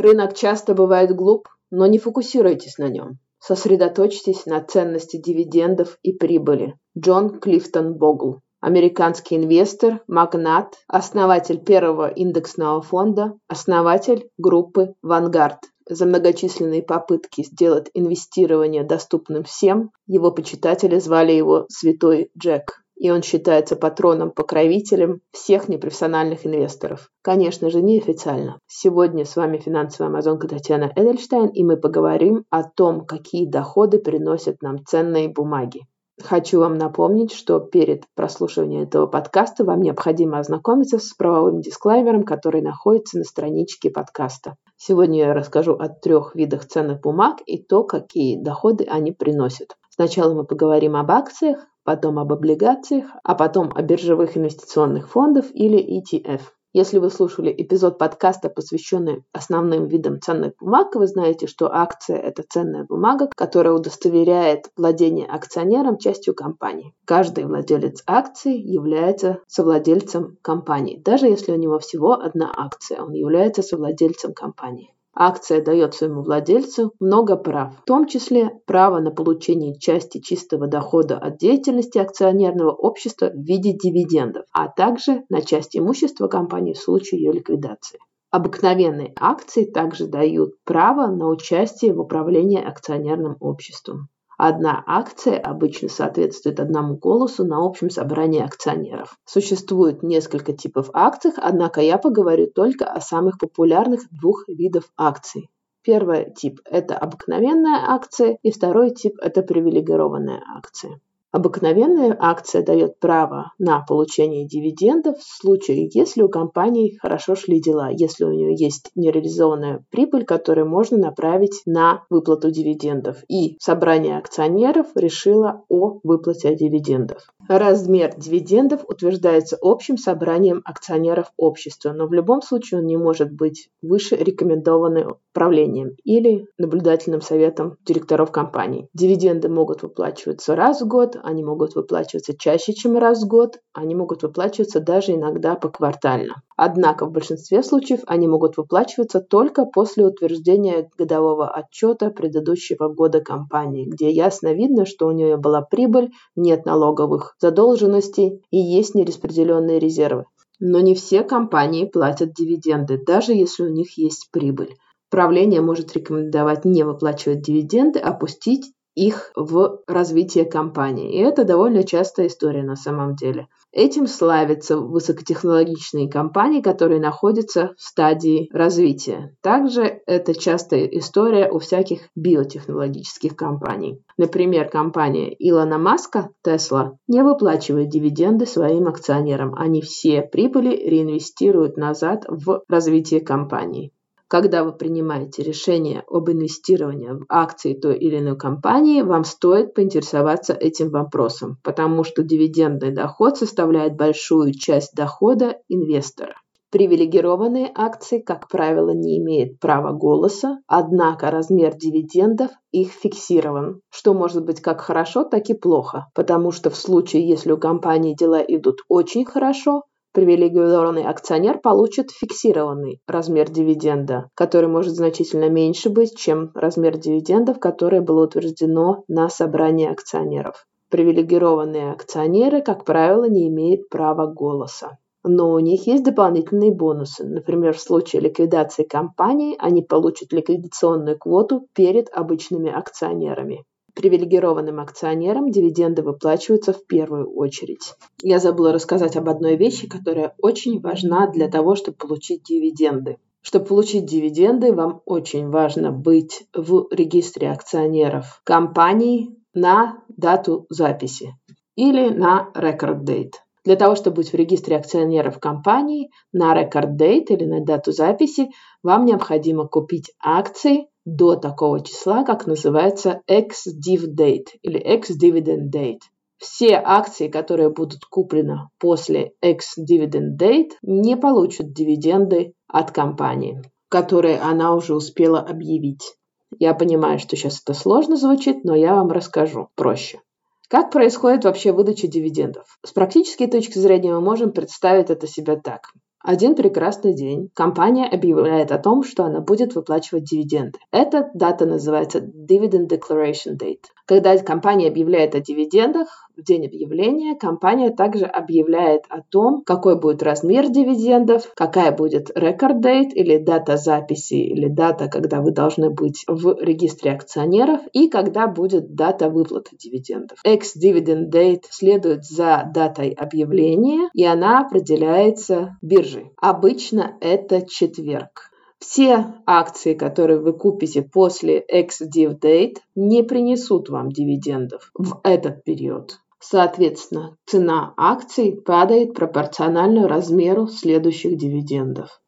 Рынок часто бывает глуп, но не фокусируйтесь на нем. Сосредоточьтесь на ценности дивидендов и прибыли. Джон Клифтон Богл. Американский инвестор, магнат, основатель первого индексного фонда, основатель группы «Вангард». За многочисленные попытки сделать инвестирование доступным всем, его почитатели звали его «Святой Джек» и он считается патроном-покровителем всех непрофессиональных инвесторов. Конечно же, неофициально. Сегодня с вами финансовая амазонка Татьяна Эдельштейн, и мы поговорим о том, какие доходы приносят нам ценные бумаги. Хочу вам напомнить, что перед прослушиванием этого подкаста вам необходимо ознакомиться с правовым дисклаймером, который находится на страничке подкаста. Сегодня я расскажу о трех видах ценных бумаг и то, какие доходы они приносят. Сначала мы поговорим об акциях, потом об облигациях, а потом о биржевых инвестиционных фондах или ETF. Если вы слушали эпизод подкаста, посвященный основным видам ценных бумаг, вы знаете, что акция – это ценная бумага, которая удостоверяет владение акционером частью компании. Каждый владелец акции является совладельцем компании. Даже если у него всего одна акция, он является совладельцем компании. Акция дает своему владельцу много прав, в том числе право на получение части чистого дохода от деятельности акционерного общества в виде дивидендов, а также на часть имущества компании в случае ее ликвидации. Обыкновенные акции также дают право на участие в управлении акционерным обществом. Одна акция обычно соответствует одному голосу на общем собрании акционеров. Существует несколько типов акций, однако я поговорю только о самых популярных двух видах акций. Первый тип – это обыкновенная акция, и второй тип – это привилегированная акция. Обыкновенная акция дает право на получение дивидендов в случае, если у компании хорошо шли дела, если у нее есть нереализованная прибыль, которую можно направить на выплату дивидендов. И собрание акционеров решило о выплате дивидендов. Размер дивидендов утверждается общим собранием акционеров общества, но в любом случае он не может быть выше рекомендованным правлением или наблюдательным советом директоров компании. Дивиденды могут выплачиваться раз в год, они могут выплачиваться чаще, чем раз в год, они могут выплачиваться даже иногда поквартально. Однако в большинстве случаев они могут выплачиваться только после утверждения годового отчета предыдущего года компании, где ясно видно, что у нее была прибыль, нет налоговых задолженностей и есть нераспределенные резервы. Но не все компании платят дивиденды, даже если у них есть прибыль. Правление может рекомендовать не выплачивать дивиденды, а пустить их в развитие компании. И это довольно частая история на самом деле. Этим славятся высокотехнологичные компании, которые находятся в стадии развития. Также это частая история у всяких биотехнологических компаний. Например, компания Илона Маска, Tesla, не выплачивает дивиденды своим акционерам. Они все прибыли реинвестируют назад в развитие компании когда вы принимаете решение об инвестировании в акции той или иной компании, вам стоит поинтересоваться этим вопросом, потому что дивидендный доход составляет большую часть дохода инвестора. Привилегированные акции, как правило, не имеют права голоса, однако размер дивидендов их фиксирован, что может быть как хорошо, так и плохо, потому что в случае, если у компании дела идут очень хорошо, Привилегированный акционер получит фиксированный размер дивиденда, который может значительно меньше быть, чем размер дивидендов, которое было утверждено на собрании акционеров. Привилегированные акционеры, как правило, не имеют права голоса. Но у них есть дополнительные бонусы. Например, в случае ликвидации компании они получат ликвидационную квоту перед обычными акционерами. Привилегированным акционерам дивиденды выплачиваются в первую очередь. Я забыла рассказать об одной вещи, которая очень важна для того, чтобы получить дивиденды. Чтобы получить дивиденды, вам очень важно быть в регистре акционеров компании на дату записи или на record date. Для того, чтобы быть в регистре акционеров компании на record date или на дату записи, вам необходимо купить акции до такого числа, как называется ex-div date или ex-dividend date. Все акции, которые будут куплены после ex-dividend date, не получат дивиденды от компании, которые она уже успела объявить. Я понимаю, что сейчас это сложно звучит, но я вам расскажу проще. Как происходит вообще выдача дивидендов? С практической точки зрения мы можем представить это себе так. Один прекрасный день компания объявляет о том, что она будет выплачивать дивиденды. Эта дата называется Dividend Declaration Date. Когда компания объявляет о дивидендах, в день объявления компания также объявляет о том, какой будет размер дивидендов, какая будет record date или дата записи или дата, когда вы должны быть в регистре акционеров и когда будет дата выплаты дивидендов. Ex-dividend date следует за датой объявления и она определяется биржей. Обычно это четверг. Все акции, которые вы купите после ex-div date, не принесут вам дивидендов в этот период. Соответственно, цена акций падает пропорционально размеру следующих дивидендов.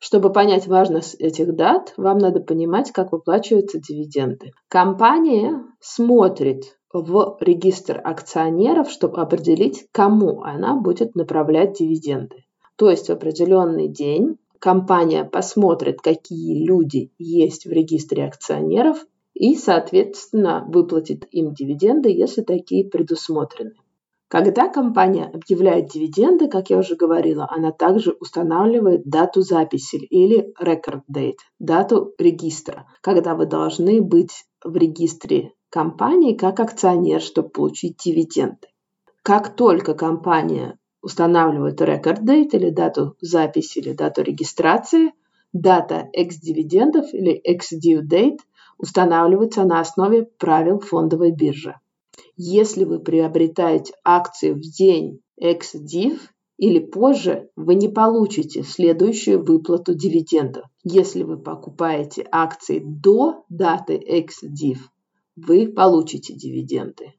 Чтобы понять важность этих дат, вам надо понимать, как выплачиваются дивиденды. Компания смотрит в регистр акционеров, чтобы определить, кому она будет направлять дивиденды. То есть в определенный день компания посмотрит, какие люди есть в регистре акционеров и, соответственно, выплатит им дивиденды, если такие предусмотрены. Когда компания объявляет дивиденды, как я уже говорила, она также устанавливает дату записи или record date, дату регистра, когда вы должны быть в регистре компании как акционер, чтобы получить дивиденды. Как только компания устанавливает record date или дату записи или дату регистрации, дата ex-дивидендов или ex-due date устанавливается на основе правил фондовой биржи. Если вы приобретаете акции в день ex-div или позже, вы не получите следующую выплату дивидендов. Если вы покупаете акции до даты ex-div, вы получите дивиденды.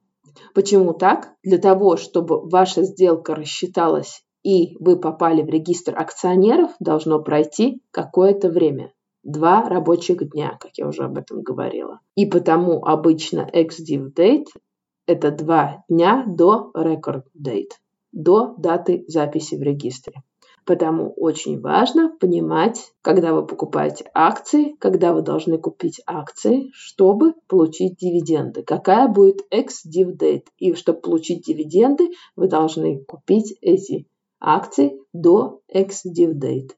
Почему так? Для того, чтобы ваша сделка рассчиталась и вы попали в регистр акционеров, должно пройти какое-то время. Два рабочих дня, как я уже об этом говорила. И потому обычно ex-div date – это два дня до record date, до даты записи в регистре. Потому очень важно понимать, когда вы покупаете акции, когда вы должны купить акции, чтобы получить дивиденды. Какая будет ex-div date. И чтобы получить дивиденды, вы должны купить эти акции до ex-div date.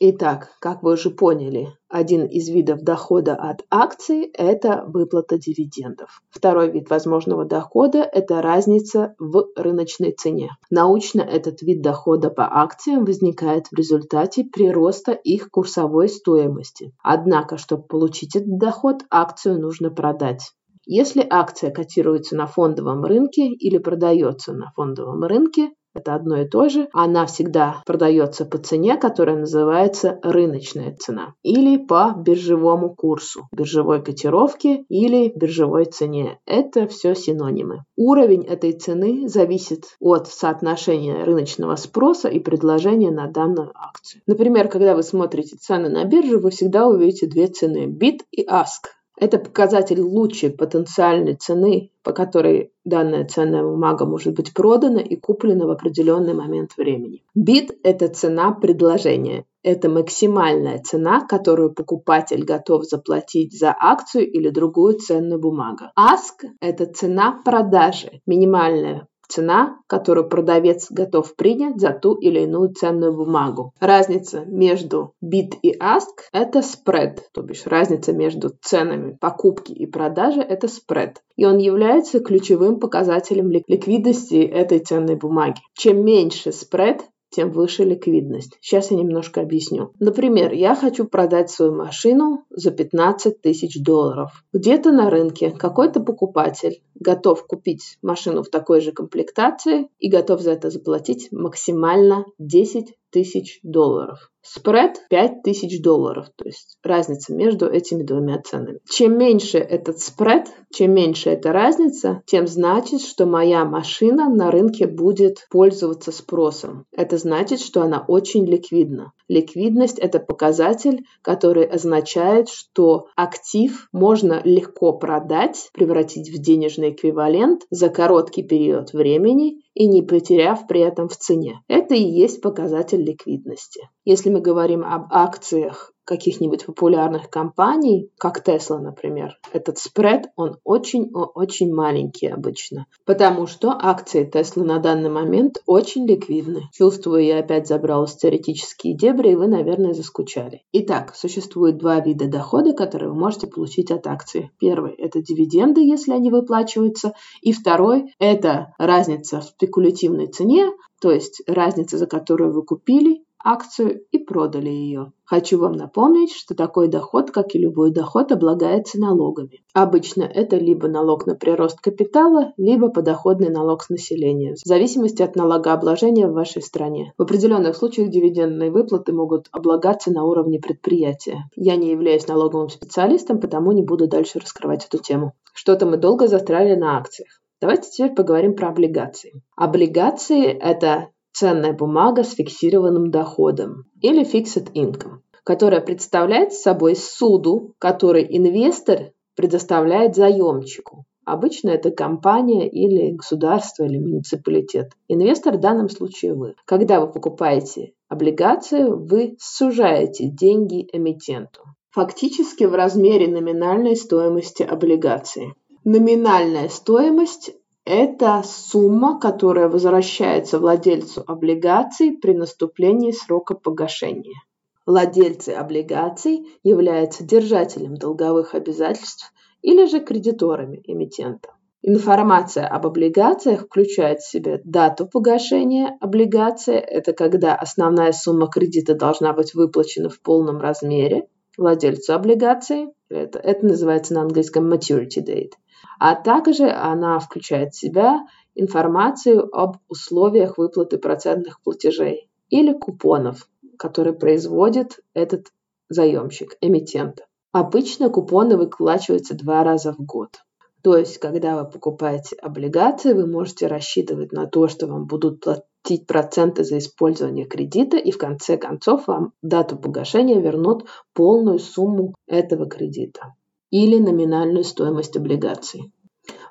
Итак, как вы уже поняли, один из видов дохода от акций – это выплата дивидендов. Второй вид возможного дохода – это разница в рыночной цене. Научно этот вид дохода по акциям возникает в результате прироста их курсовой стоимости. Однако, чтобы получить этот доход, акцию нужно продать. Если акция котируется на фондовом рынке или продается на фондовом рынке, это одно и то же. Она всегда продается по цене, которая называется рыночная цена или по биржевому курсу, биржевой котировке или биржевой цене. Это все синонимы. Уровень этой цены зависит от соотношения рыночного спроса и предложения на данную акцию. Например, когда вы смотрите цены на бирже, вы всегда увидите две цены – bid и ask. Это показатель лучшей потенциальной цены, по которой данная ценная бумага может быть продана и куплена в определенный момент времени. Bid – это цена предложения. Это максимальная цена, которую покупатель готов заплатить за акцию или другую ценную бумагу. Ask – это цена продажи, минимальная цена, которую продавец готов принять за ту или иную ценную бумагу. Разница между bid и ask – это spread, то бишь разница между ценами покупки и продажи – это spread. И он является ключевым показателем ликвидности этой ценной бумаги. Чем меньше spread, тем выше ликвидность. Сейчас я немножко объясню. Например, я хочу продать свою машину за 15 тысяч долларов. Где-то на рынке какой-то покупатель готов купить машину в такой же комплектации и готов за это заплатить максимально 10 тысяч долларов. Спред 5 тысяч долларов, то есть разница между этими двумя ценами. Чем меньше этот спред, чем меньше эта разница, тем значит, что моя машина на рынке будет пользоваться спросом. Это значит, что она очень ликвидна. Ликвидность – это показатель, который означает, что актив можно легко продать, превратить в денежный эквивалент за короткий период времени и не потеряв при этом в цене. Это и есть показатель ликвидности. Если мы говорим об акциях каких-нибудь популярных компаний, как Tesla, например, этот спред, он очень-очень маленький обычно, потому что акции Tesla на данный момент очень ликвидны. Чувствую, я опять забралась в теоретические дебри, и вы, наверное, заскучали. Итак, существует два вида дохода, которые вы можете получить от акций. Первый – это дивиденды, если они выплачиваются, и второй – это разница в спекулятивной цене, то есть разница, за которую вы купили акцию и продали ее. Хочу вам напомнить, что такой доход, как и любой доход, облагается налогами. Обычно это либо налог на прирост капитала, либо подоходный налог с населения, в зависимости от налогообложения в вашей стране. В определенных случаях дивидендные выплаты могут облагаться на уровне предприятия. Я не являюсь налоговым специалистом, потому не буду дальше раскрывать эту тему. Что-то мы долго застряли на акциях. Давайте теперь поговорим про облигации. Облигации – это ценная бумага с фиксированным доходом или fixed income, которая представляет собой суду, который инвестор предоставляет заемщику. Обычно это компания или государство или муниципалитет. Инвестор в данном случае вы. Когда вы покупаете облигацию, вы сужаете деньги эмитенту. Фактически в размере номинальной стоимости облигации. Номинальная стоимость это сумма, которая возвращается владельцу облигаций при наступлении срока погашения. Владельцы облигаций являются держателем долговых обязательств или же кредиторами эмитента. Информация об облигациях включает в себя дату погашения облигации, это когда основная сумма кредита должна быть выплачена в полном размере владельцу облигации, это, это называется на английском maturity date, а также она включает в себя информацию об условиях выплаты процентных платежей или купонов, которые производит этот заемщик, эмитент. Обычно купоны выплачиваются два раза в год. То есть, когда вы покупаете облигации, вы можете рассчитывать на то, что вам будут платить проценты за использование кредита, и в конце концов вам дату погашения вернут полную сумму этого кредита или номинальную стоимость облигаций.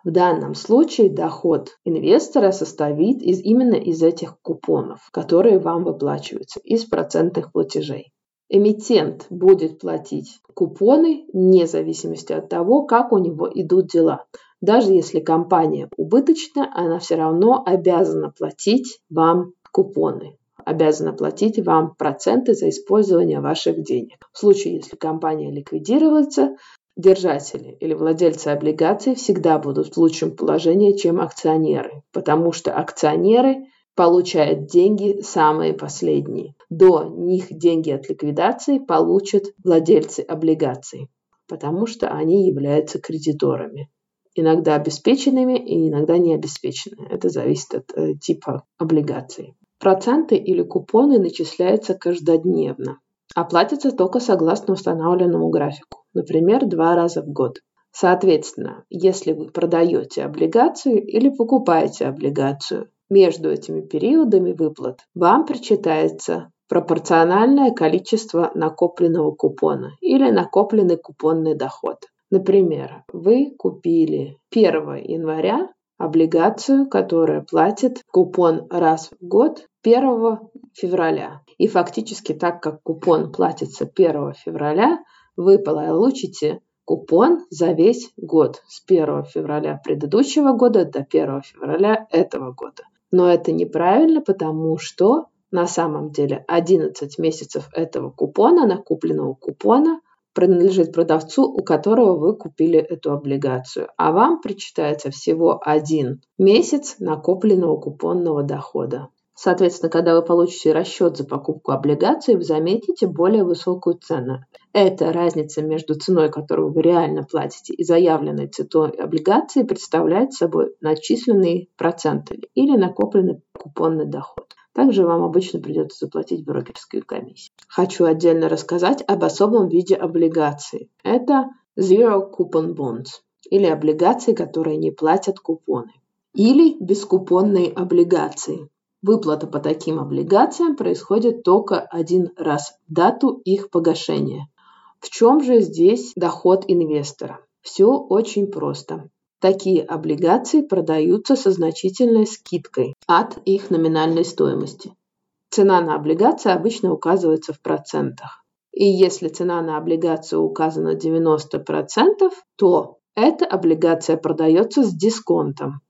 В данном случае доход инвестора состоит из, именно из этих купонов, которые вам выплачиваются, из процентных платежей. Эмитент будет платить купоны вне зависимости от того, как у него идут дела. Даже если компания убыточна, она все равно обязана платить вам купоны обязана платить вам проценты за использование ваших денег. В случае, если компания ликвидируется, Держатели или владельцы облигаций всегда будут в лучшем положении, чем акционеры, потому что акционеры получают деньги самые последние. До них деньги от ликвидации получат владельцы облигаций, потому что они являются кредиторами. Иногда обеспеченными и иногда не обеспеченными. Это зависит от э, типа облигаций. Проценты или купоны начисляются каждодневно, а платятся только согласно установленному графику например, два раза в год. Соответственно, если вы продаете облигацию или покупаете облигацию, между этими периодами выплат вам причитается пропорциональное количество накопленного купона или накопленный купонный доход. Например, вы купили 1 января облигацию, которая платит купон раз в год 1 февраля. И фактически так как купон платится 1 февраля, вы получите купон за весь год с 1 февраля предыдущего года до 1 февраля этого года. Но это неправильно, потому что на самом деле 11 месяцев этого купона, накупленного купона, принадлежит продавцу, у которого вы купили эту облигацию, а вам причитается всего один месяц накопленного купонного дохода. Соответственно, когда вы получите расчет за покупку облигаций, вы заметите более высокую цену. Это разница между ценой, которую вы реально платите, и заявленной ценой облигации представляет собой начисленные проценты или накопленный купонный доход. Также вам обычно придется заплатить брокерскую комиссию. Хочу отдельно рассказать об особом виде облигаций. Это Zero Coupon Bonds или облигации, которые не платят купоны. Или бескупонные облигации. Выплата по таким облигациям происходит только один раз в дату их погашения. В чем же здесь доход инвестора? Все очень просто. Такие облигации продаются со значительной скидкой от их номинальной стоимости. цена на облигации обычно указывается в процентах. И если цена на облигацию указана 90%, то эта облигация продается с дисконтом.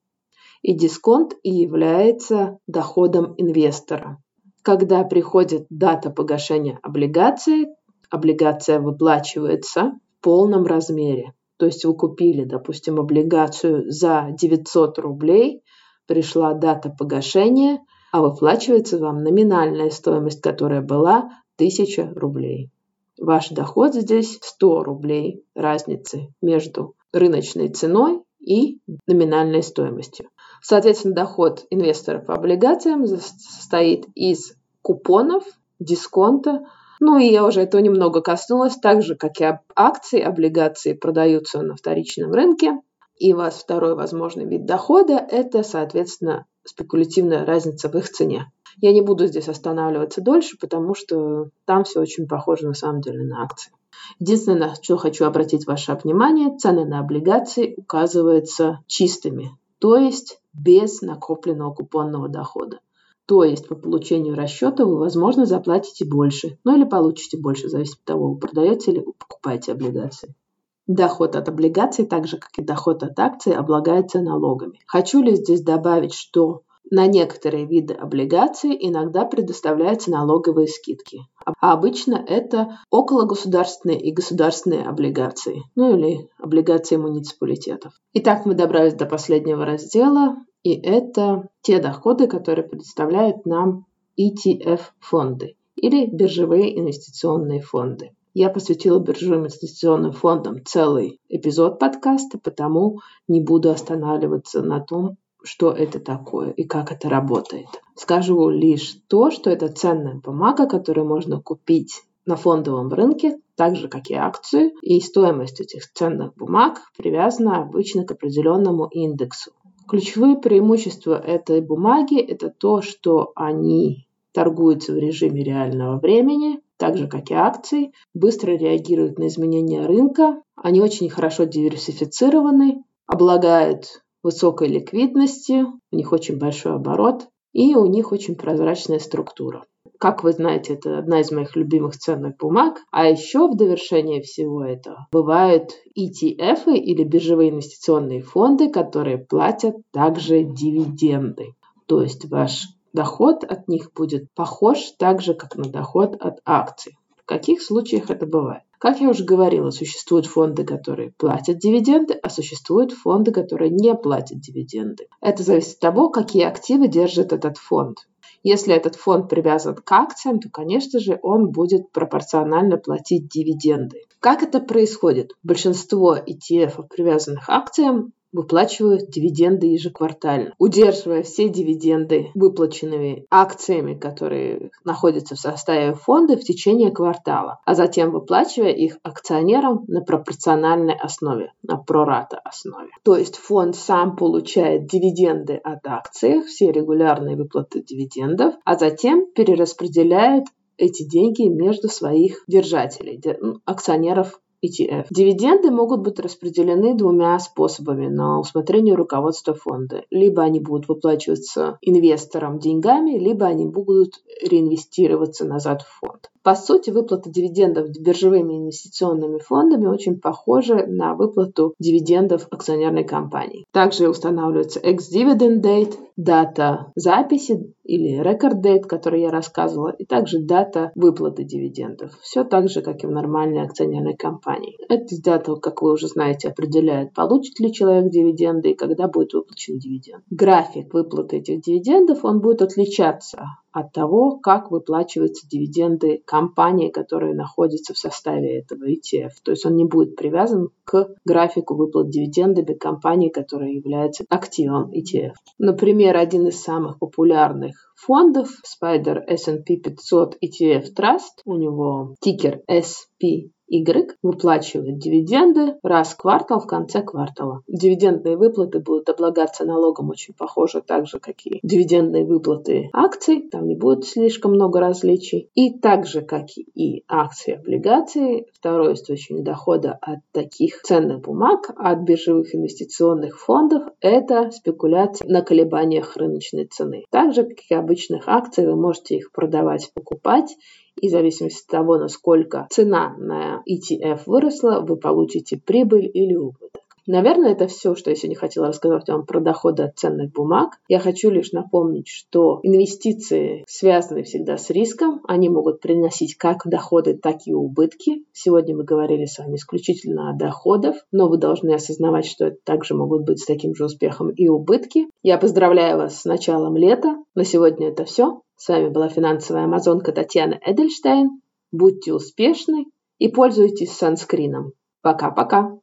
И дисконт и является доходом инвестора. Когда приходит дата погашения облигации, облигация выплачивается в полном размере. То есть вы купили, допустим, облигацию за 900 рублей, пришла дата погашения, а выплачивается вам номинальная стоимость, которая была 1000 рублей. Ваш доход здесь 100 рублей разницы между рыночной ценой и номинальной стоимостью. Соответственно, доход инвесторов по облигациям состоит из купонов, дисконта, ну и я уже этого немного коснулась, так же, как и акции, облигации продаются на вторичном рынке, и у вас второй возможный вид дохода – это, соответственно, спекулятивная разница в их цене. Я не буду здесь останавливаться дольше, потому что там все очень похоже на самом деле на акции. Единственное, на что хочу обратить ваше внимание, цены на облигации указываются чистыми, то есть без накопленного купонного дохода. То есть по получению расчета вы, возможно, заплатите больше, ну или получите больше, зависит от того, вы продаете или покупаете облигации. Доход от облигаций, так же как и доход от акций, облагается налогами. Хочу ли здесь добавить, что на некоторые виды облигаций иногда предоставляются налоговые скидки. А обычно это окологосударственные и государственные облигации, ну или облигации муниципалитетов. Итак, мы добрались до последнего раздела, и это те доходы, которые предоставляют нам ETF-фонды или биржевые инвестиционные фонды. Я посвятила биржевым инвестиционным фондам целый эпизод подкаста, потому не буду останавливаться на том, что это такое и как это работает. Скажу лишь то, что это ценная бумага, которую можно купить на фондовом рынке, так же, как и акции, и стоимость этих ценных бумаг привязана обычно к определенному индексу. Ключевые преимущества этой бумаги – это то, что они торгуются в режиме реального времени, так же, как и акции, быстро реагируют на изменения рынка, они очень хорошо диверсифицированы, облагают высокой ликвидностью, у них очень большой оборот и у них очень прозрачная структура. Как вы знаете, это одна из моих любимых ценных бумаг. А еще в довершение всего этого бывают ETF или биржевые инвестиционные фонды, которые платят также дивиденды. То есть ваш доход от них будет похож так же, как на доход от акций. В каких случаях это бывает? Как я уже говорила, существуют фонды, которые платят дивиденды, а существуют фонды, которые не платят дивиденды. Это зависит от того, какие активы держит этот фонд. Если этот фонд привязан к акциям, то, конечно же, он будет пропорционально платить дивиденды. Как это происходит? Большинство ETF, привязанных к акциям, выплачивают дивиденды ежеквартально, удерживая все дивиденды выплаченными акциями, которые находятся в составе фонда в течение квартала, а затем выплачивая их акционерам на пропорциональной основе, на прората основе. То есть фонд сам получает дивиденды от акций, все регулярные выплаты дивидендов, а затем перераспределяет эти деньги между своих держателей, ну, акционеров ETF. Дивиденды могут быть распределены двумя способами на усмотрение руководства фонда. Либо они будут выплачиваться инвесторам деньгами, либо они будут реинвестироваться назад в фонд. По сути, выплата дивидендов биржевыми инвестиционными фондами очень похожа на выплату дивидендов акционерной компании. Также устанавливается ex-dividend date, дата записи или record date, который я рассказывала, и также дата выплаты дивидендов. Все так же, как и в нормальной акционерной компании. Эта дата, как вы уже знаете, определяет, получит ли человек дивиденды и когда будет выплачен дивиденд. График выплаты этих дивидендов, он будет отличаться от того, как выплачиваются дивиденды компании, которая находится в составе этого ETF. То есть он не будет привязан к графику выплат дивидендами компании, которая является активом ETF. Например, один из самых популярных фондов Spider S&P 500 ETF Trust, у него тикер SP Y выплачивает дивиденды раз в квартал в конце квартала. Дивидендные выплаты будут облагаться налогом очень похоже так же, как и дивидендные выплаты акций. Там не будет слишком много различий. И так же, как и акции облигации, второй источник дохода от таких ценных бумаг, от биржевых инвестиционных фондов, это спекуляции на колебаниях рыночной цены. Так же, как и обычных акций, вы можете их продавать, покупать и в зависимости от того, насколько цена на ETF выросла, вы получите прибыль или убыток. Наверное, это все, что я сегодня хотела рассказать вам про доходы от ценных бумаг. Я хочу лишь напомнить, что инвестиции связаны всегда с риском. Они могут приносить как доходы, так и убытки. Сегодня мы говорили с вами исключительно о доходах, но вы должны осознавать, что это также могут быть с таким же успехом и убытки. Я поздравляю вас с началом лета. На сегодня это все. С вами была финансовая амазонка Татьяна Эдельштейн. Будьте успешны и пользуйтесь санскрином. Пока-пока.